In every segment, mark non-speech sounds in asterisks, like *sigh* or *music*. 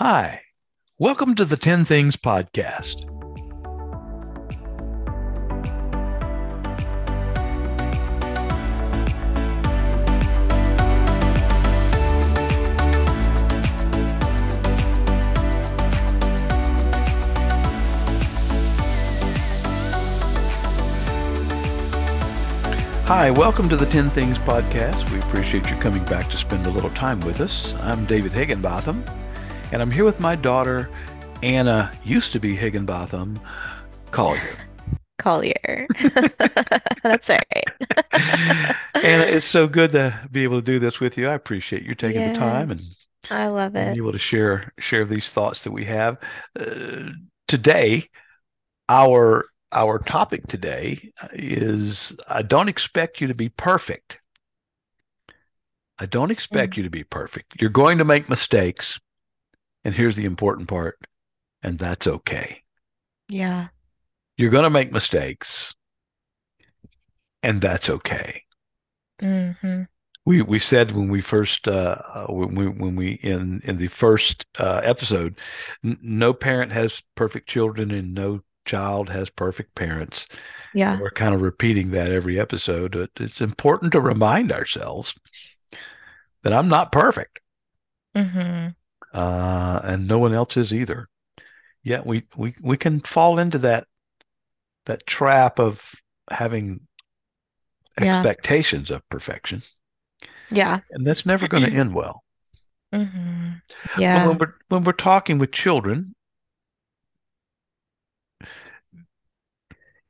Hi, welcome to the 10 Things Podcast. Hi, welcome to the 10 Things Podcast. We appreciate you coming back to spend a little time with us. I'm David Higginbotham, and I'm here with my daughter, Anna, used to be Higginbotham Collier. *laughs* Collier. *laughs* That's all right. *laughs* Anna, it's so good to be able to do this with you. I appreciate you taking the time and Yes, I love it. being able to share share these thoughts that we have. Uh, today, our our topic today is I don't expect you to be perfect. I don't expect Mm. you to be perfect. You're going to make mistakes. And here's the important part, and that's okay. Yeah. You're going to make mistakes, and that's okay. hmm We we said when we first uh, uh, when we when we in in the first uh, episode, n- no parent has perfect children, and no child has perfect parents. Yeah. We're kind of repeating that every episode. But it's important to remind ourselves that I'm not perfect, hmm uh, and no one else is either. Yet we we we can fall into that that trap of having Yeah. expectations of perfection, Yeah. and that's never going to *clears throat* end well. hmm But Yeah. when we're when we're talking with children,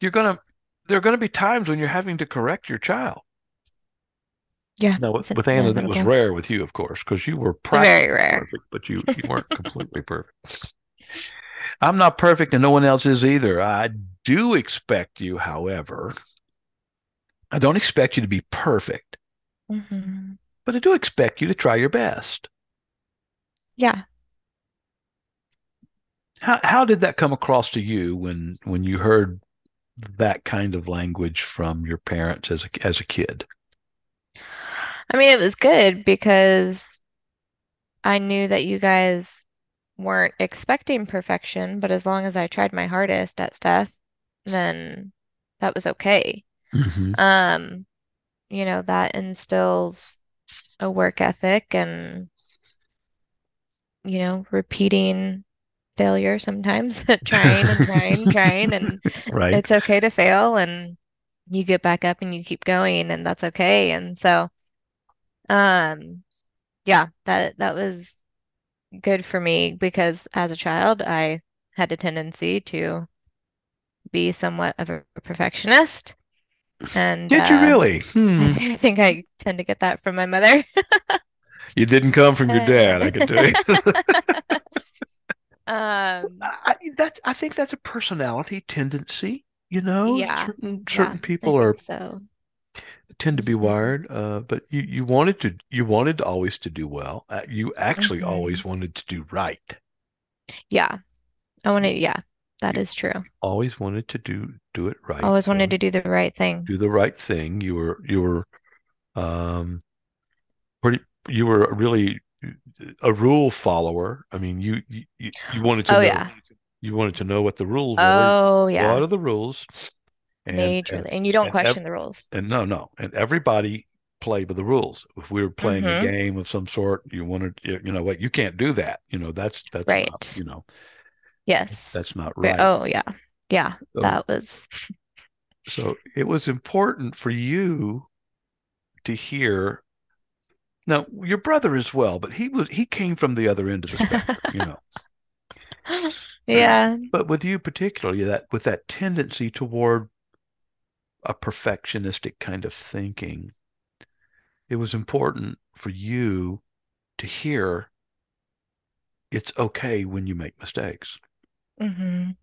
you're gonna there are gonna be times when you're having to correct your child. Yeah. No, with, with Anna, that was rare with you, of course, because you were very rare. perfect, but you you weren't *laughs* completely perfect. I'm not perfect, and no one else is either. I do expect you, however, I don't expect you to be perfect, hmm but I do expect you to try your best. Yeah. How how did that come across to you when when you heard that kind of language from your parents as a as a kid? I mean, it was good because I knew that you guys weren't expecting perfection, but as long as I tried my hardest at stuff, then that was okay. Mm-hmm. Um, you know, that instills a work ethic and, you know, repeating failure sometimes, *laughs* trying and trying, *laughs* trying, and Right. it's okay to fail and you get back up and you keep going and that's okay. And so, um, yeah, that that was good for me because as a child, I had a tendency to be somewhat of a perfectionist. And Did you uh, really? Hmm. *laughs* I think I tend to get that from my mother. *laughs* You didn't come from your dad, I can tell you. *laughs* Um, I, that I think that's a personality tendency. You know, Yeah, certain certain I people are so. Tend to be wired. Uh, but you you wanted to you wanted always to do well. Uh, you actually Mhm. always wanted to do right. Yeah, I wanted, yeah, that You is true. always wanted to do do it right. Always wanted to do the right thing. do the right thing. You were you were um pretty you were really a rule follower. I mean, you you you wanted to Oh know yeah. you wanted to know what the rules were. Oh yeah. What are the rules? And and Majorly. And you don't and ev- question the rules. and no no and everybody played by the rules. If we were playing a hmm game of some sort, you wanted you you know what you can't do that. You know that's that's not Right. you know Yes. that's not right. Oh yeah. Yeah, So that was *laughs* so it was important for you to hear. Now your brother as well, but he was he came from the other end of the spectrum. You know. *laughs* Yeah. But with you particularly, that with that tendency toward a perfectionistic kind of thinking, it was important for you to hear it's okay when you make mistakes. hmm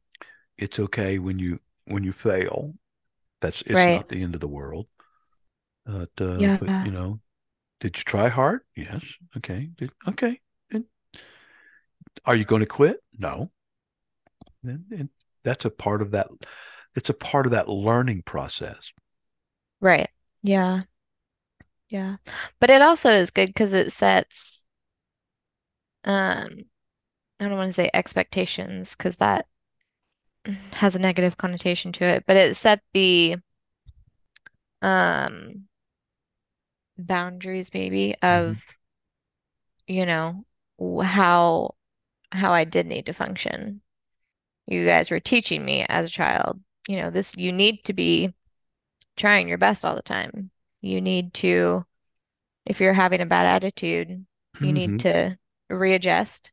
It's okay when you when you fail. That's it's Right. not the end of the world. But uh, but you know, did you try hard? Yes. Okay. Did, okay. And are you going to quit? No. Then and that's a part of that. It's a part of that learning process. Right. Yeah. Yeah. But it also is good because it sets um I don't want to say expectations because that has a negative connotation to it, but it set the um boundaries maybe Mhm. of, you know, how how I did need to function. You guys were teaching me as a child, you know, this you need to be trying your best all the time. You need to, if you're having a bad attitude, you need Mhm. to readjust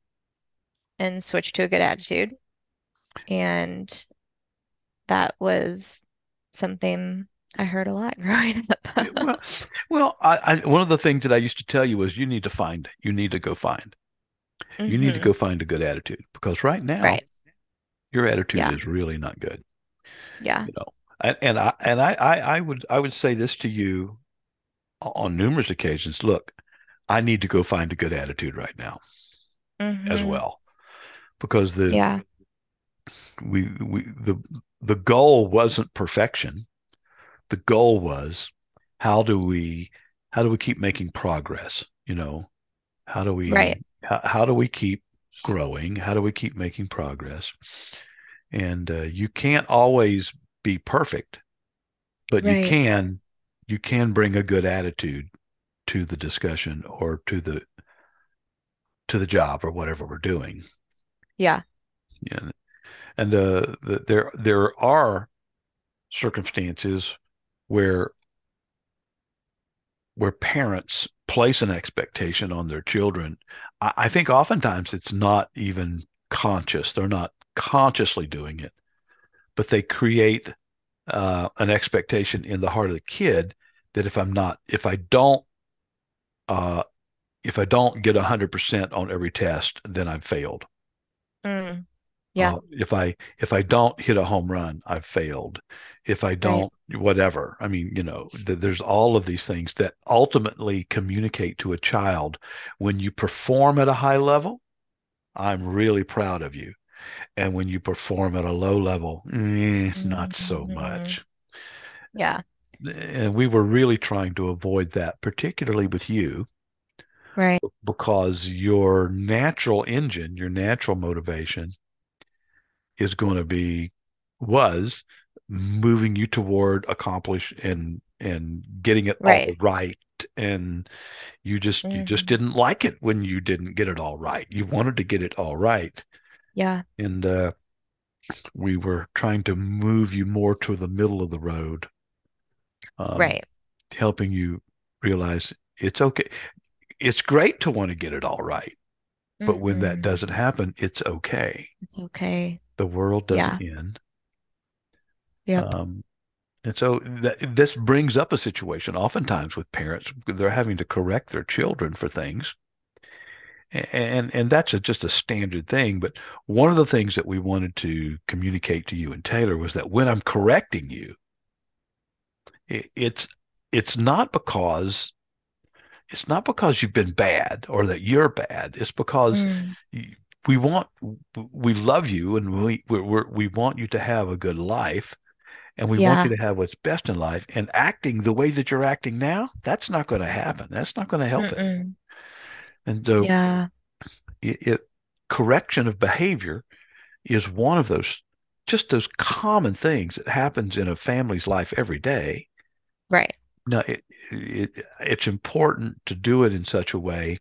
and switch to a good attitude. And that was something I heard a lot *laughs* growing up. Well, well, I, I one of the things that I used to tell you was you need to find, you need to go find, you need to hmm go find a good attitude because right now Right. your attitude Yeah. is really not good, Yeah. you know. And, and I and I, I I would I would say this to you on numerous occasions. Look, I need to go find a good attitude right now as hmm well because the Yeah. we we the the goal wasn't perfection. The goal was how do we how do we keep making progress? You know, how do we Right. how, how do we keep growing? How do we keep making progress? And uh, you can't always be perfect, but you can you can bring a good attitude to the discussion or to the to the job or whatever we're doing. Yeah. Yeah. And uh, the, there there are circumstances where where parents place an expectation on their children. I, I think oftentimes it's not even conscious. They're not consciously doing it, but they create uh, an expectation in the heart of the kid that if I'm not, if I don't, uh, if I don't get 100% on every test, then I've failed. Mm. Yeah. Uh, if I if I don't hit a home run, I've failed. If I don't, whatever. I mean, you know, th- there's all of these things that ultimately communicate to a child when you perform at a high level. I'm really proud of you, and when you perform at a low level, eh, not so hmm much. Yeah. And we were really trying to avoid that, particularly with you, Right. because your natural engine, your natural motivation is going to be was moving you toward accomplish and and getting it all Right. right and you just you just hmm didn't like it when you didn't get it all right you wanted to get it all right Yeah. and uh, we were trying to move you more to the middle of the road um, Right. helping you realize it's okay it's great to want to get it all right but when that doesn't happen it's okay It's okay. the world doesn't Yeah. end Yeah. um, And so th- this brings up a situation oftentimes with parents. They're having to correct their children for things. And and that's a, just a standard thing. But one of the things that we wanted to communicate to you and Taylor was that when I'm correcting you, it, it's it's not because it's not because you've been bad or that you're bad. It's because Mm. we want we love you and we we we want you to have a good life and we want you to have what's best in life and acting the way that you're acting now that's not going to happen that's not going to help it Mm-mm. And so Yeah. it, it correction of behavior is one of those just those common things that happens in a family's life every day Right. now it, it, it's important to do it in such a way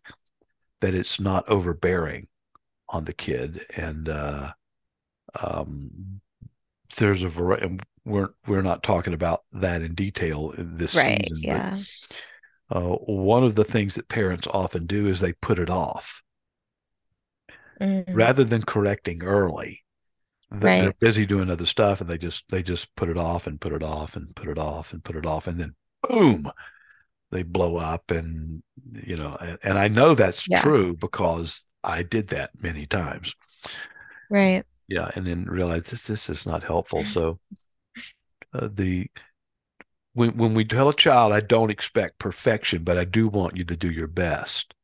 that it's not overbearing on the kid and uh, um, there's a variety we're we're not talking about that in detail in this Right. season but Yeah. Uh, one of the things that parents often do is they put it off Mm. rather than correcting early they're busy doing other stuff and they just they just put it off and put it off and put it off and put it off and then boom they blow up and you know and, and i know that's Yeah. true because i did that many times Right. yeah and then realize this this is not helpful so uh, the when when we tell a child i don't expect perfection but i do want you to do your best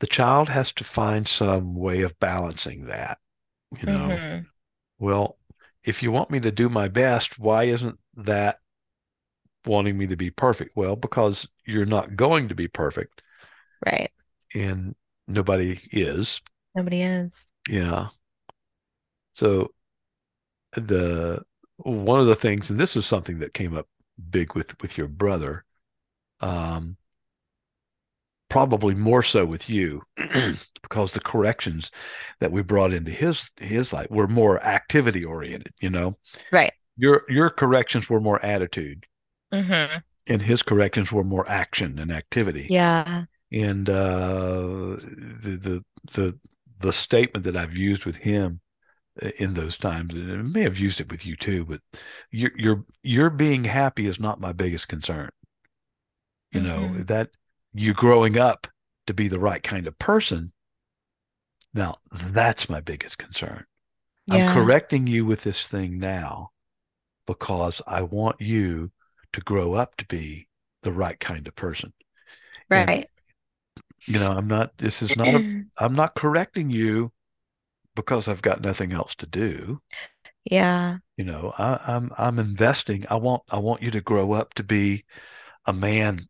the child has to find some way of balancing that you know hmm well if you want me to do my best why isn't that wanting me to be perfect well because you're not going to be perfect Right. and nobody is Nobody is. Yeah. So the one of the things, and this is something that came up big with with your brother, um, probably more so with you, *clears throat* because the corrections that we brought into his his life were more activity oriented. You know, Right. your your corrections were more attitude, hmm and his corrections were more action and activity. Yeah. And uh, the the the the statement that I've used with him in those times, and I may have used it with you too, but your your your being happy is not my biggest concern. You know hmm that you growing up to be the right kind of person. Now that's my biggest concern. I'm correcting you with this thing now because I want you to grow up to be the right kind of person. And Right. you know, I'm not. This is not a. *clears throat* I'm not correcting you because I've got nothing else to do. Yeah. You know, I, I'm I'm investing. I want I want you to grow up to be a man,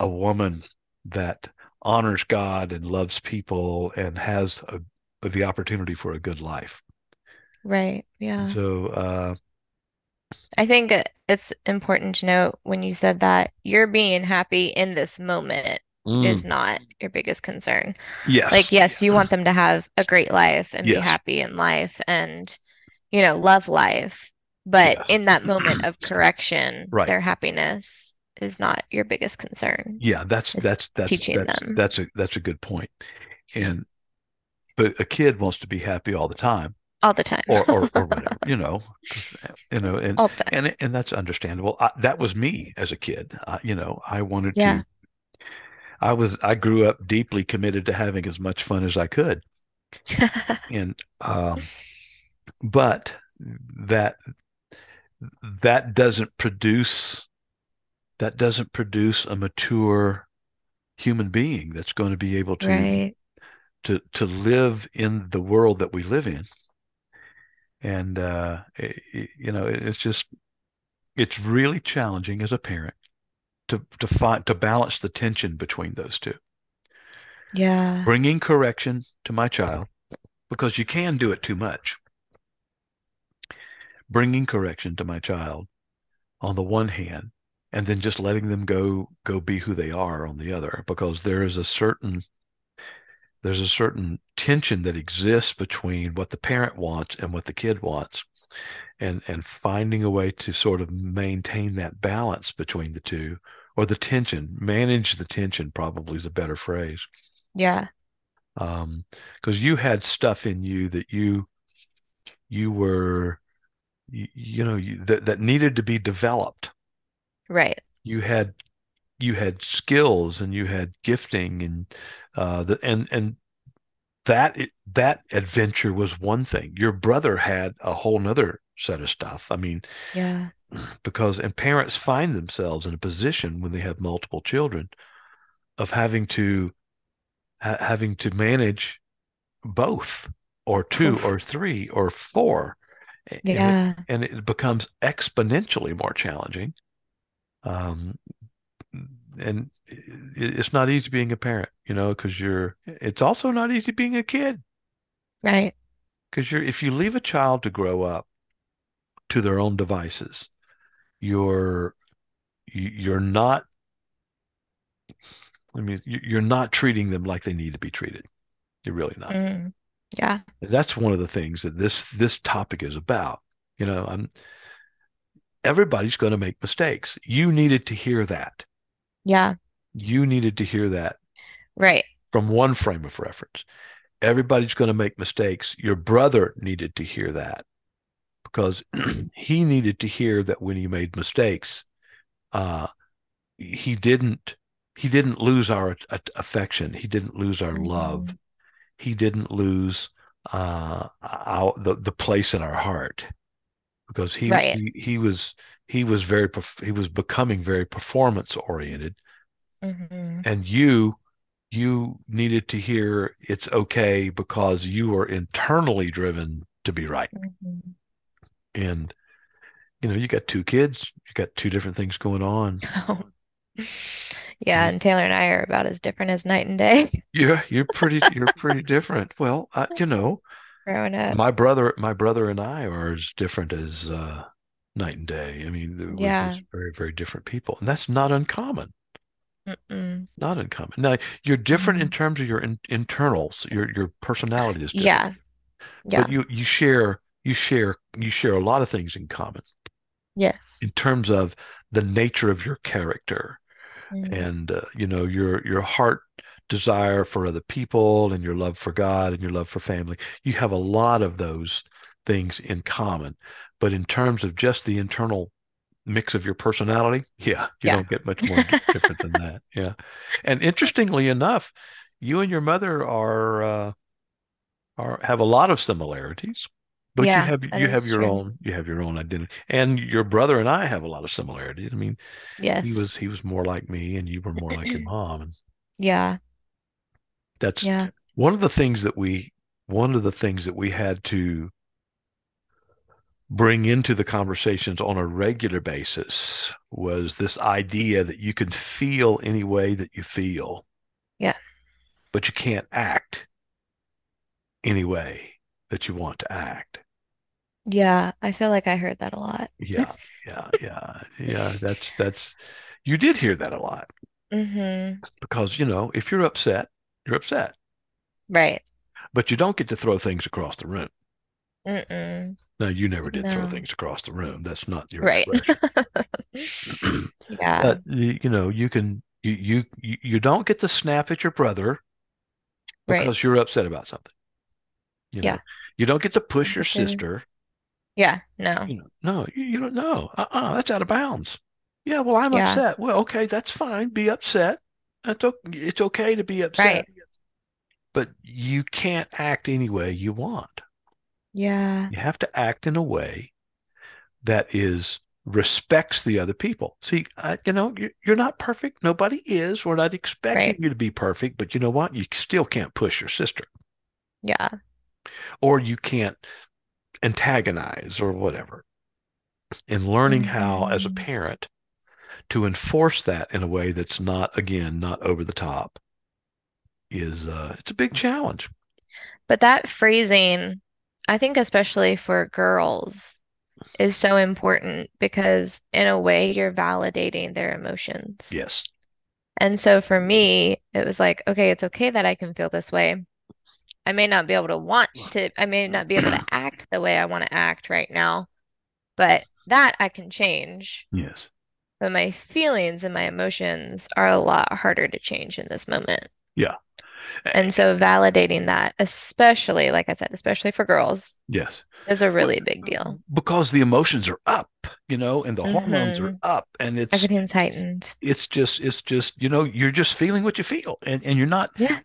a woman that honors God and loves people and has a, the opportunity for a good life. Right. And Yeah. so, uh, I think it's important to note when you said that you're being happy in this moment is mm, not your biggest concern. Yes. Like, yes, yes, you want them to have a great life and be happy in life and, you know, love life. But yes, in that moment of correction, right. their happiness is not your biggest concern. Yeah, that's It's that's that's teaching that's them that's a that's a good point. And but a kid wants to be happy all the time, all the time. or or or whatever, *laughs* you know, you know, and All the time. and and that's understandable. I, that was me as a kid. Uh, you know, I wanted Yeah. to. I was I grew up deeply committed to having as much fun as I could, *laughs* and um, but that that doesn't produce that doesn't produce a mature human being that's going to be able to Right. to to live in the world that we live in and uh it, you know it's just it's really challenging as a parent to to find to balance the tension between those two Yeah. bringing correction to my child because you can do it too much bringing correction to my child on the one hand and then just letting them go go be who they are on the other because there is a certain there's a certain tension that exists between what the parent wants and what the kid wants and and finding a way to sort of maintain that balance between the two or the tension manage the tension probably is a better phrase Yeah. um because you had stuff in you that you you were you, you know you, that that needed to be developed Right. you had you had skills and you had gifting and uh the, and and that that adventure was one thing your brother had a whole nother set of stuff i mean Yeah. Because and parents find themselves in a position when they have multiple children of having to ha- having to manage both or two Oof. or three or four and it, Yeah. and it becomes exponentially more challenging um and it's not easy being a parent, you know, because you're, it's also not easy being a kid Right. because you're, if you leave a child to grow up to their own devices, you're, you're not, I mean, you're not treating them like they need to be treated. You're really not. Mm. Yeah. That's one of the things that this, this topic is about. You know, I'm, everybody's going to make mistakes. You needed to hear that. Yeah. You needed to hear that Right. from one frame of reference. Everybody's going to make mistakes. Your brother needed to hear that because *clears throat* he needed to hear that when he made mistakes, uh, he didn't he didn't lose our a- affection. He didn't lose our love. Mhm. He didn't lose uh, our, the the place in our heart because he Right. he, he was he was very he was becoming very performance oriented hmm and you you needed to hear it's okay because you were internally driven to be right hmm and you know you got two kids you got two different things going on *laughs* Oh, Yeah, and Taylor and I are about as different as night and day *laughs* Yeah, you're pretty you're pretty different. Well, I, you know, growing up. my brother my brother and I are as different as uh, night and day. I mean, we're Yeah. very very different people, and that's not uncommon. Mm-mm. Not uncommon. Now, you're different in Mhm. terms of your in, internals. Your your personality is different, Yeah. but you you share you share you share a lot of things in common Yes. in terms of the nature of your character Mm. and uh, you know your your heart desire for other people and your love for God and your love for family. You have a lot of those things in common, but in terms of just the internal mix of your personality, yeah, you Yeah. don't get much more *laughs* different than that. Yeah, and interestingly enough, you and your mother are uh, are have a lot of similarities. But you have you have your true. own you have your own identity, and your brother and I have a lot of similarities. I mean, he was he was more like me and you were more like your *clears throat* mom and Yeah. that's Yeah. one of the things that we one of the things that we had to bring into the conversations on a regular basis was this idea that you can feel any way that you feel Yeah. but you can't act any way that you want to act Yeah. I feel like I heard that a lot. yeah yeah yeah yeah that's that's you did hear that a lot Mm-hmm. because you know if you're upset you're upset Right. but you don't get to throw things across the room. Mm-mm. No, you never did throw things across the room. That's not your Right. *laughs* Yeah. But you know, you can you you you don't get to snap at your brother Right. because you're upset about something. You know, Yeah. you don't get to push your sister. Yeah. No. You know, no, you, you don't know. Uh-uh, that's out of bounds. Yeah, well, I'm Yeah. upset. Well, okay, that's fine. Be upset. That's o- it's okay to be upset. Right. But you can't act any way you want. Yeah. You have to act in a way that is respects the other people. See, I, you know, you're, you're not perfect. Nobody is. We're not expecting Right. you to be perfect, but you know what? You still can't push your sister, Yeah. Or you can't antagonize, or whatever. And learning how, as a Mhm. parent, to enforce that in a way that's not, again, not over the top, is uh, it's a big challenge. But that phrasing, I think especially for girls, is so important because in a way you're validating their emotions. Yes. And so for me, it was like, okay, it's okay that I can feel this way. I may not be able to want to, I may not be able to *clears throat* act the way I want to act right now, but that I can change. Yes. But my feelings and my emotions are a lot harder to change in this moment. Yeah. And so validating that, especially, like I said, especially for girls, Yes. is a really big deal. Because the emotions are up, you know, and the hormones are Mhm. up, and it's Everything's heightened. it's just it's just you know you're just feeling what you feel, and and you're not Yeah.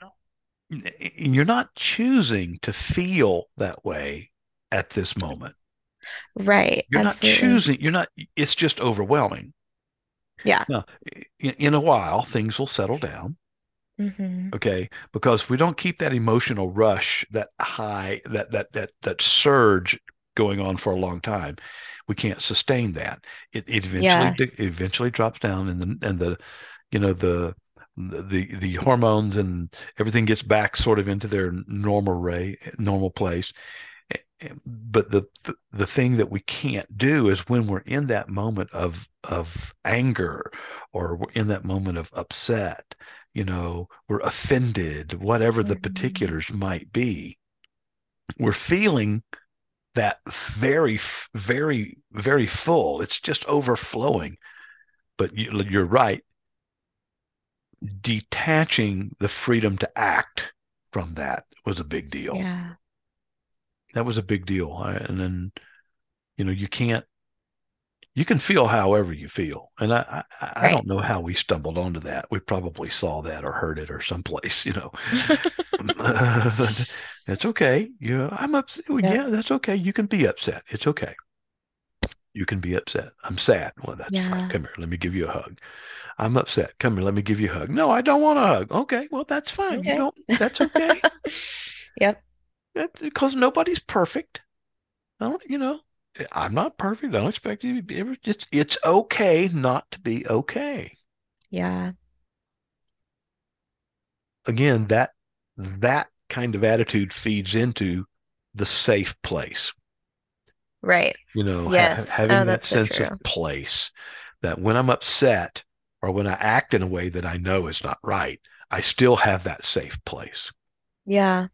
You're not choosing to feel that way at this moment. Right. You're Absolutely. not choosing. You're not. It's just overwhelming. Yeah. Now, in, in a while, things will settle down. hmm okay because we don't keep that emotional rush that high that that that that surge going on for a long time we can't sustain that it, it eventually Yeah. it eventually drops down and the and the you know the the the hormones and everything gets back sort of into their normal ray normal place. But the, the the thing that we can't do is when we're in that moment of of anger or we're in that moment of upset you know we're offended whatever the Mhm. particulars might be we're feeling that very very very full. It's just overflowing. But you, you're right detaching the freedom to act from that was a big deal. Yeah. that was a big deal. And then you know you can't you can feel however you feel. And i i, I don't know how we stumbled onto that. We probably saw that or heard it or someplace *laughs* you know. *laughs* *laughs* But it's okay. You know i'm upset. Yep. yeah that's okay. You can be upset. It's okay you can be upset i'm sad well that's Yeah. fine come here let me give you a hug i'm upset come here let me give you a hug no i don't want a hug okay well that's fine you Okay. don't that's okay *laughs* Yep. That's because nobody's perfect. I don't, you know, I'm not perfect. I don't expect you to be. It's it's okay not to be okay. Yeah. Again, that that kind of attitude feeds into the safe place. Right. You know, Yes. ha- having Oh, that that's so sense of place that when I'm upset or when I act in a way that I know is not right, I still have that safe place. Yeah.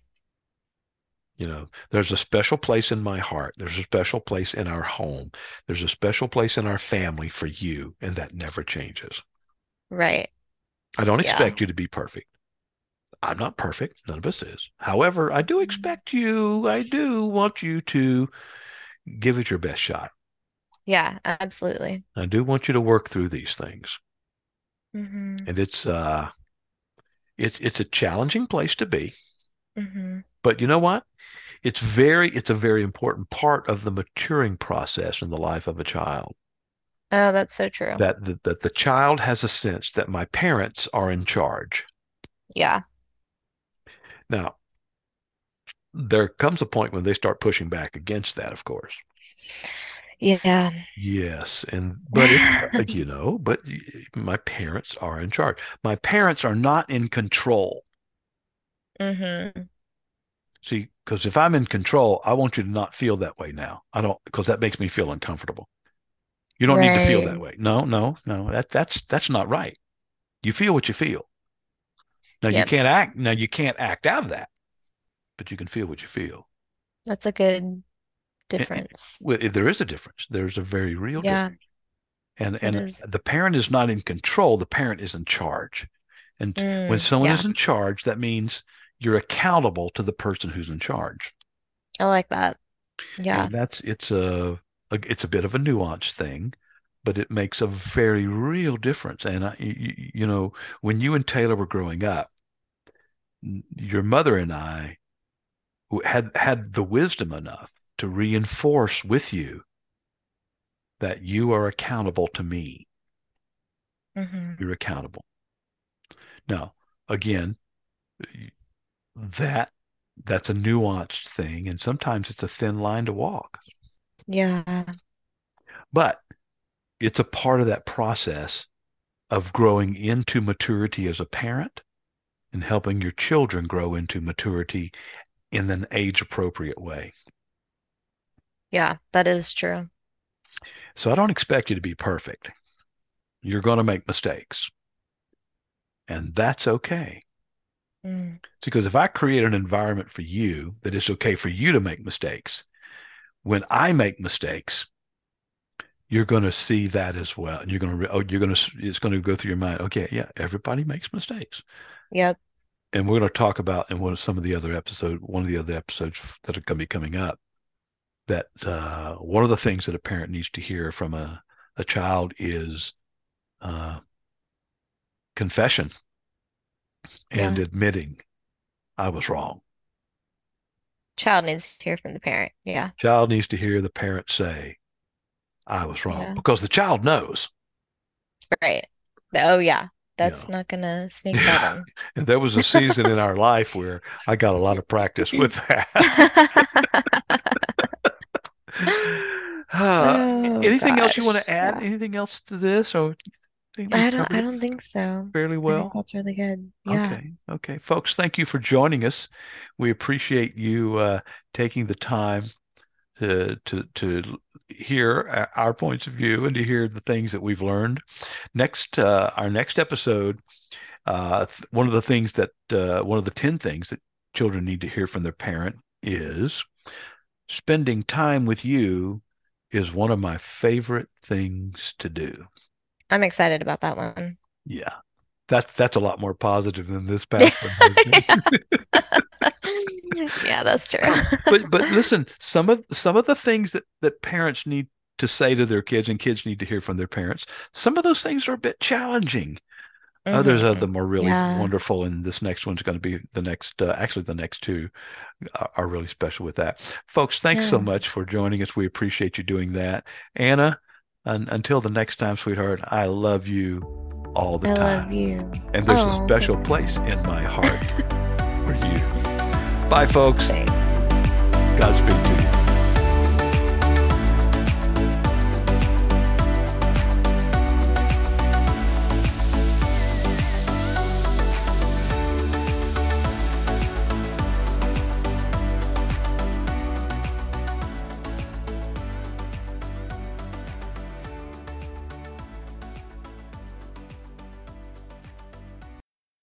You know, there's a special place in my heart. There's a special place in our home. There's a special place in our family for you, and that never changes. Right. I don't Yeah. expect you to be perfect. I'm not perfect. None of us is. However, I do mm-hmm. expect you, I do want you to give it your best shot. Yeah, absolutely. I do want you to work through these things. hmm And it's uh it, it's a challenging place to be. hmm But you know what? It's very it's a very important part of the maturing process in the life of a child. Oh, that's so true. That the, that the child has a sense that my parents are in charge. Yeah. Now, there comes a point when they start pushing back against that, of course. Yeah. Yes, and but it's *laughs* you know, but my parents are in charge. My parents are not in control. hmm See, because if I'm in control, I want you to not feel that way now. I don't because that makes me feel uncomfortable. You don't need to feel that way. No, no, no. That that's that's not right. You feel what you feel. Now you can't act. Now you can't act out of that, but you can feel what you feel. That's a good And, difference. well, there is a difference. There's a very real Yeah, difference. And it and is. the parent is not in control. The parent is in charge. And when Mm, someone yeah, is in charge, that means you're accountable to the person who's in charge. I like that. Yeah. And that's it's a, a it's a bit of a nuanced thing, but it makes a very real difference. And I, you, you know, when you and Taylor were growing up, your mother and I had had the wisdom enough to reinforce with you that you are accountable to me. hmm You're accountable. Now, again, that that's a nuanced thing, and sometimes it's a thin line to walk. Yeah. But it's a part of that process of growing into maturity as a parent and helping your children grow into maturity in an age appropriate way. Yeah, that is true. So I don't expect you to be perfect. You're going to make mistakes. And that's okay. Mm, Because if I create an environment for you that it's okay for you to make mistakes, when I make mistakes, you're going to see that as well. And you're going to, oh, you're going to, it's going to go through your mind. Okay. Yeah. Everybody makes mistakes. Yep. And we're going to talk about in one of some of the other episodes, one of the other episodes that are going to be coming up, that uh, one of the things that a parent needs to hear from a, a child is uh, confession and Yeah. admitting I was wrong. Child needs to hear from the parent. Yeah. Child needs to hear the parent say, I was wrong Yeah. because the child knows. Right. Oh, yeah. That's know, not gonna sneak that in. and there was a season in our life where I got a lot of practice *laughs* with that. *laughs* *sighs* Oh anything else you want to add? Yeah. Anything else to this, or I don't I don't think so. fairly I think well? that's really good. Yeah. Okay, okay, folks, thank you for joining us. We appreciate you uh, taking the time to to to hear our- our points of view and to hear the things that we've learned. Next, uh, our next episode, uh, one of the things that uh, one of the ten things that children need to hear from their parent is spending time with you is one of my favorite things to do. I'm excited about that one. Yeah, that's that's a lot more positive than this *laughs* past one. has been. Yeah, that's true. but but listen, some of some of the things that that parents need to say to their kids and kids need to hear from their parents, some of those things are a bit challenging. Others of Mhm. them are really Yeah. wonderful, and this next one's going to be the next. Uh, actually, the next two are, are really special with that. Folks, thanks so much for joining us. We appreciate you doing that, Anna. un- until the next time, sweetheart. I love you all the I time, love you. and there's a Oh, special thanks. place in my heart for you. Bye, folks. Godspeed to you.